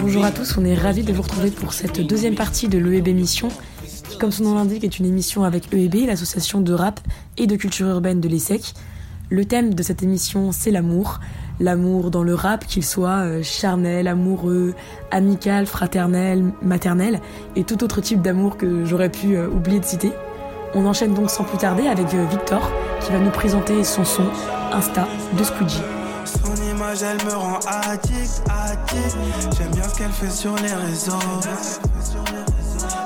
Bonjour à tous, on est ravis de vous retrouver pour cette deuxième partie de l'EEB Mission, qui comme son nom l'indique est une émission avec EEB, l'association de rap et de culture urbaine de l'ESSEC. Le thème de cette émission c'est l'amour, l'amour dans le rap, qu'il soit euh, charnel, amoureux, amical, fraternel, maternel et tout autre type d'amour que j'aurais pu euh, oublier de citer. On enchaîne donc sans plus tarder avec euh, Victor qui va nous présenter son son Insta de Squeegee. Son image elle me rend addict, addict. J'aime bien ce qu'elle fait sur les réseaux.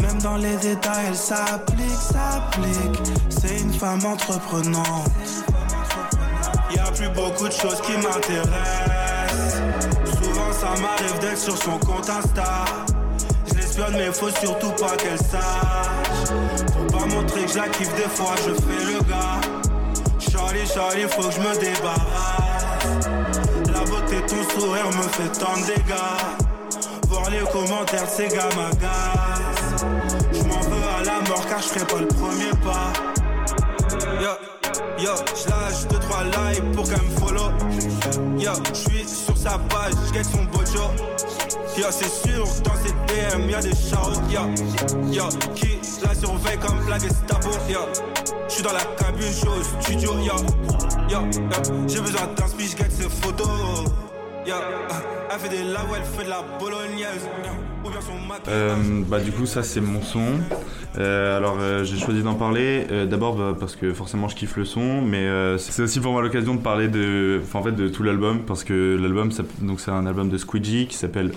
Même dans les détails elle s'applique, s'applique. C'est une femme entreprenante. Y a plus beaucoup de choses qui m'intéressent. Souvent ça m'arrive d'être sur son compte Insta Je mais faut surtout pas qu'elle sache Pour pas montrer que je kiffe des fois je fais le gars Charlie, Charlie, faut que je me débarrasse. La beauté, ton sourire me fait tant de dégâts. Voir les commentaires ces gars m'agace. Je m'en veux à la mort car je pas le premier pas. Yo, yo, j'lâche 2-3 likes pour qu'elle me follow. Yo, j'suis sur sa page, j'gagne son bojo. Yo, c'est sûr, dans ses DM y'a des chao. Yo, yo, qui la surveille comme la Gestapo. Yo, j'suis dans la cabine, j'suis au studio. Yo, yo, yo, j'ai besoin d'un speech, j'gagne ses photos. Yo, elle fait des lavos, elle fait de la bolognaise. Ou bien son maquillage. Euh, bah du coup ça c'est mon son. Euh, alors euh, j'ai choisi d'en parler euh, d'abord bah, parce que forcément je kiffe le son, mais c'est aussi pour moi l'occasion de parler de, en fait de tout l'album parce que l'album donc c'est un album de Squeegee qui s'appelle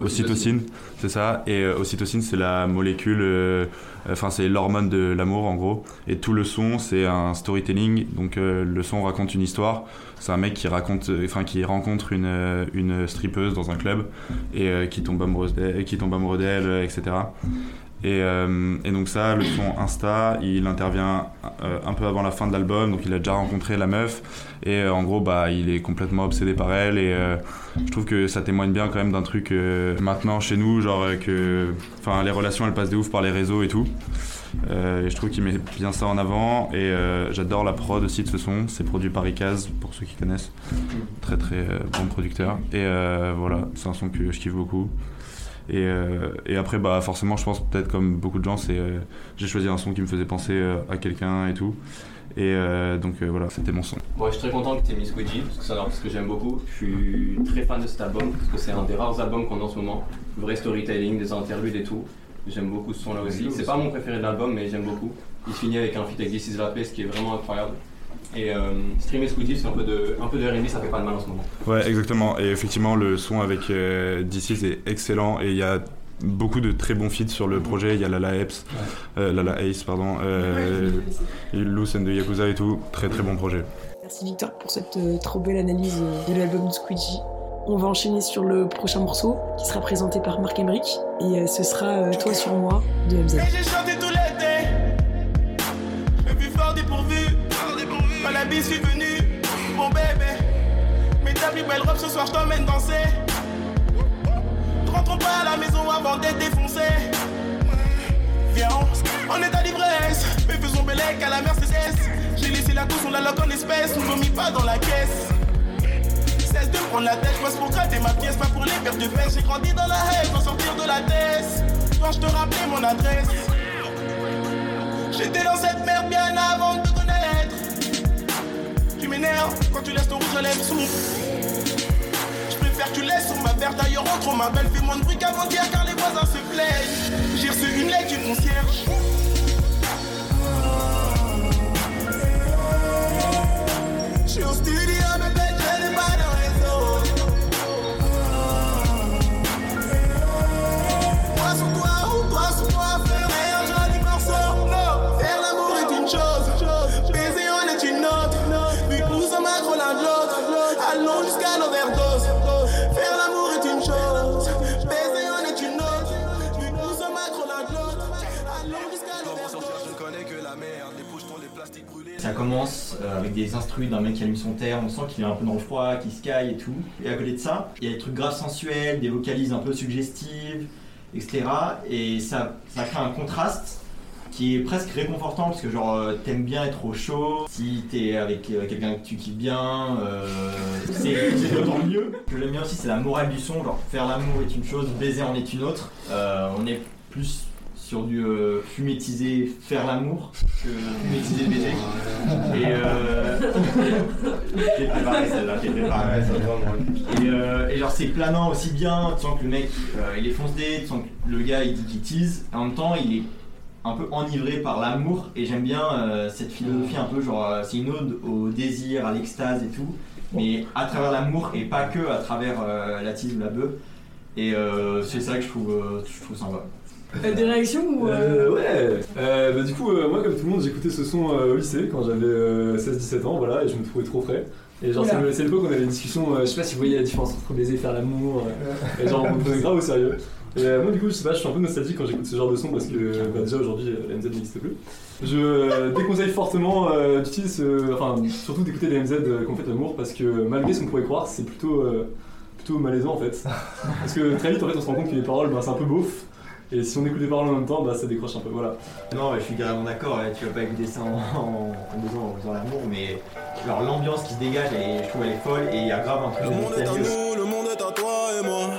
Ocytocine, c'est ça. Et Ocytocine c'est la molécule, enfin c'est l'hormone de l'amour en gros. Et tout le son c'est un storytelling, donc le son raconte une histoire. C'est un mec qui raconte, enfin qui rencontre une une strippeuse dans un club et qui tombe amoureuse d'elle, qui tombe amoureux d'elle, etc. Et, euh, et donc ça, le son Insta, il intervient euh, un peu avant la fin de l'album, donc il a déjà rencontré la meuf et euh, en gros bah il est complètement obsédé par elle et je trouve que ça témoigne bien quand même d'un truc maintenant chez nous, genre que, les relations elles passent de ouf par les réseaux et tout. Et je trouve qu'il met bien ça en avant et j'adore la prod aussi de ce son. C'est produit par Icaz pour ceux qui connaissent, très très bon producteur. Et voilà, c'est un son que je kiffe beaucoup. Et, euh, et après, bah, forcément, je pense peut-être comme beaucoup de gens, c'est euh, j'ai choisi un son qui me faisait penser euh, à quelqu'un et tout. Et euh, donc euh, voilà, c'était mon son. Moi, je suis très content que tu aies mis Squeegee, parce que c'est un artiste que j'aime beaucoup. Je suis très fan de cet album, parce que c'est un des rares albums qu'on a en ce moment. Vrai storytelling, des interludes et tout. J'aime beaucoup ce son-là aussi. C'est pas mon préféré de l'album, mais j'aime beaucoup. Il finit avec un feat avec This is la Paix, ce qui est vraiment incroyable. Et euh, streamer Squeegee, c'est un peu de, un peu de R&B, ça fait pas de mal en ce moment. Ouais, exactement. Et effectivement, le son avec euh, DC c'est excellent et il y a beaucoup de très bons feats sur le projet. Il y a Lala Epps, euh, Lala Ace, pardon, euh, Loose and de Yakuza et tout. Très très bon projet. Merci Victor pour cette euh, trop belle analyse euh, de l'album de Squeegee. On va enchaîner sur le prochain morceau qui sera présenté par Marc Emmerich et euh, ce sera euh, Toi sur moi de MZ. Bise est venue, mon bébé. Mais ta plus belle robe ce soir, je t'emmène danser. Rentrons pas à la maison avant d'être défoncé. Viens, on est à l'ivresse. Mais faisons bellec à la Mercedes. J'ai laissé la douce, on la loque en espèces. On vomit pas dans la caisse. Cesse de prendre la tête, je pour gratter ma pièce, pas pour les pertes de fesses. J'ai grandi dans la haine, sans sortir de la tête. Quand je te rappelais mon adresse. J'étais dans cette merde bien avant de. Quand tu laisses ton rouge à lèvres. Je préfère que tu laisses sur ma verre d'ailleurs entre ma belle. Fais moins de bruit qu'avant-hier car les voisins se plaignent. J'ai reçu une lettre du concierge. Je suis au studio, Ça commence euh, avec des instruits d'un mec qui allume son terre, on sent qu'il est un peu dans le froid, qui se caille et tout. Et à côté de ça, il y a des trucs graves sensuels, des vocalises un peu suggestives, etc. Et ça, ça crée un contraste qui est presque réconfortant parce que genre euh, t'aimes bien être au chaud, si t'es avec euh, quelqu'un que tu kiffes bien, euh, c'est c'est d'autant mieux. Ce que j'aime bien aussi c'est la morale du son, genre faire l'amour est une chose, baiser en est une autre. Euh, on est plus sur du euh, fumétiser faire l'amour que fumétiser le baiser. Et euh... Celle-là. Et, euh, et genre c'est planant aussi bien, tu sens que le mec euh, il est foncé, tu sens que le gars il dit qu'il tease, en même temps il est un peu enivré par l'amour et j'aime bien cette philosophie un peu genre c'est une ode au désir, à l'extase et tout, mais à travers l'amour et pas que à travers la tease ou la bœuf. Et c'est ça que je trouve, je trouve sympa. Euh, Des réactions ou. euh, Euh, ouais, euh, bah, du coup, moi, comme tout le monde, j'écoutais ce son au lycée quand j'avais euh, 16-17 ans, voilà, et je me trouvais trop frais. Et genre, Oula. c'est l'époque où on avait une discussion, euh, je sais pas si vous voyez la différence entre baiser et faire l'amour, euh, et genre, on me prenait grave au sérieux. Et euh, moi, du coup, je sais pas, je suis un peu nostalgique quand j'écoute ce genre de son parce que bah, déjà aujourd'hui, la MZ n'existe plus. Je déconseille fortement d'utiliser ce. Enfin, surtout d'écouter les MZ ont fait l'amour parce que malgré ce qu'on pourrait croire, c'est plutôt, plutôt malaisant en fait. Parce que très vite, en fait, on se rend compte que les paroles, bah, c'est un peu beauf. Et si on écoute les paroles en même temps, bah, ça décroche un peu, voilà. Non, je suis carrément d'accord, tu vas pas écouter ça en, en, en faisant, en faisant l'amour, mais genre l'ambiance qui se dégage, elle je trouve elle est folle et il y a grave un truc Le de monde est à nous, le monde est à toi et moi.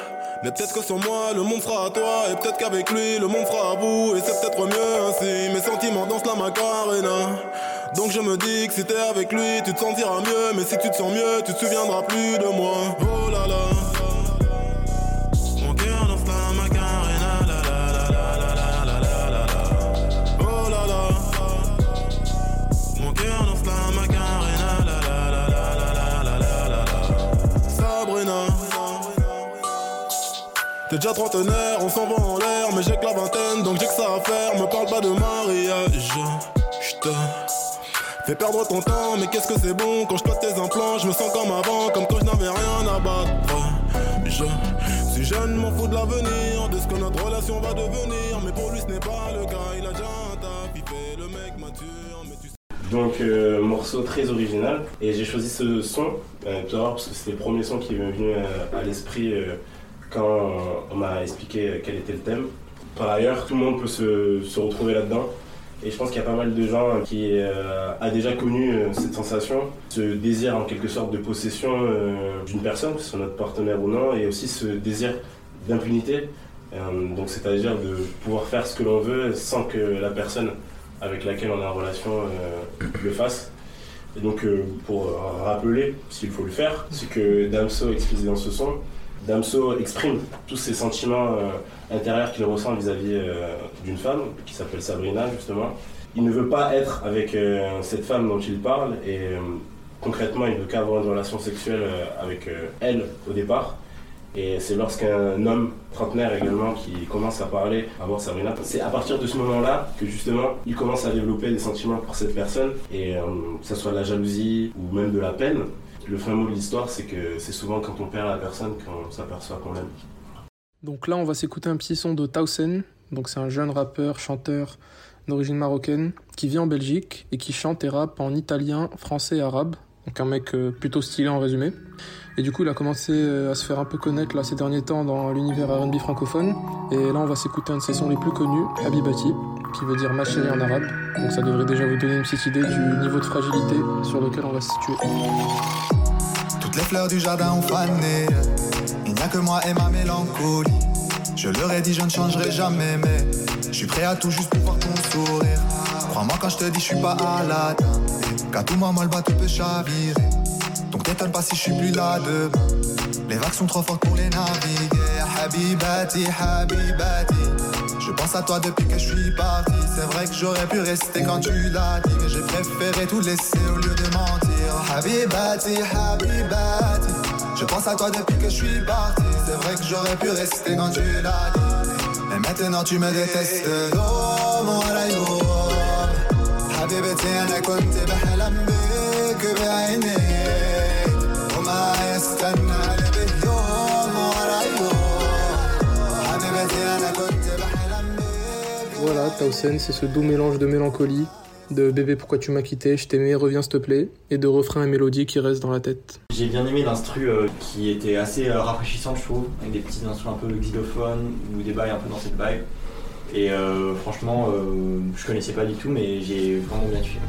Mais peut-être que sans moi, le monde sera à toi. Et peut-être qu'avec lui, le monde sera à bout. Et c'est peut-être mieux ainsi. Mes sentiments dansent la macarena. Donc je me dis que si t'es avec lui, tu te sentiras mieux. Mais si tu te sens mieux, tu te souviendras plus de moi. Oh là là. T'es déjà trentenaire, on s'en va en l'air, mais j'ai que la vingtaine, donc j'ai que ça à faire. Me parle pas de mariage, j'te fais perdre ton temps, mais qu'est-ce que c'est bon quand je cote tes implants, je me sens comme avant, comme quand je n'avais rien à battre. Je suis jeune, m'en fous de l'avenir, de ce que notre relation va devenir, mais pour lui ce n'est pas le cas, il a déjà un taf, le mec mature, mais tu sais. Donc, euh, morceau très original. Et j'ai choisi ce son euh, parce que c'était le premier son qui m'est venu à l'esprit euh, quand on m'a expliqué euh, quel était le thème. Par ailleurs, tout le monde peut se, se retrouver là-dedans. Et je pense qu'il y a pas mal de gens qui euh, a déjà connu euh, cette sensation, ce désir en quelque sorte de possession euh, d'une personne, que ce soit notre partenaire ou non, et aussi ce désir d'impunité. Euh, donc c'est-à-dire de pouvoir faire ce que l'on veut sans que la personne avec laquelle on est en relation euh, le fasse. Et donc euh, pour euh, rappeler s'il faut le faire, ce que Damso explicite dans ce son, Damso exprime tous ses sentiments euh, intérieurs qu'il ressent vis-à-vis euh, d'une femme qui s'appelle Sabrina justement. Il ne veut pas être avec euh, cette femme dont il parle et concrètement il ne veut qu'avoir une relation sexuelle avec elle au départ. Et c'est lorsqu'un homme trentenaire également qui commence à parler, à voir Sabrina, c'est à partir de ce moment-là que justement il commence à développer des sentiments pour cette personne, et que ce soit de la jalousie ou même de la peine. Le fin mot de l'histoire, c'est que c'est souvent quand on perd la personne qu'on s'aperçoit qu'on l'aime. Donc là, on va s'écouter un petit son de Tausen. Donc c'est un jeune rappeur, chanteur d'origine marocaine qui vit en Belgique et qui chante et rappe en italien, français et arabe. Donc un mec euh, plutôt stylé en résumé. Et du coup, il a commencé euh, à se faire un peu connaître là ces derniers temps dans l'univers R&B francophone. Et là, on va s'écouter un de ses sons les plus connus, Habibati, qui veut dire ma chérie en arabe. Donc ça devrait déjà vous donner une petite idée du niveau de fragilité sur lequel on va se situer. Toutes les fleurs du jardin ont fané. Il n'y a que moi et ma mélancolie. Je leur ai dit, je ne changerai jamais, mais je suis prêt à tout juste pour voir ton sourire. Crois-moi quand je te dis, je suis pas à la Qu'à tout moment, le bateau peut chavirer. Donc t'étonne pas si je suis plus là demain. Les vagues sont trop fortes pour les naviguer. Habibati, Habibati. Je pense à toi depuis que je suis parti. C'est vrai que j'aurais pu rester quand tu l'as dit. Mais j'ai préféré tout laisser au lieu de mentir. Habibati, Habibati. Je pense à toi depuis que je suis parti. C'est vrai que j'aurais pu rester quand tu l'as dit. Mais maintenant tu me détestes. Oh mon. حبيبتي انا كنت بحلم بيك بعينيك وما يستنى قلبي يوم ورا يوم حبيبتي انا كنت بحلم بيك Voilà, Tausen, c'est ce doux mélange de mélancolie, de bébé pourquoi tu m'as quitté, je t'aimais, reviens s'il te plaît, et de refrain et mélodie qui restent dans la tête. J'ai bien aimé l'instru euh, qui était assez euh, rafraîchissant, je trouve, avec des petits instruments un peu xylophones ou des bails un peu dans cette vibe. Et euh, franchement, euh, je connaissais pas du tout, mais j'ai vraiment bien suivi.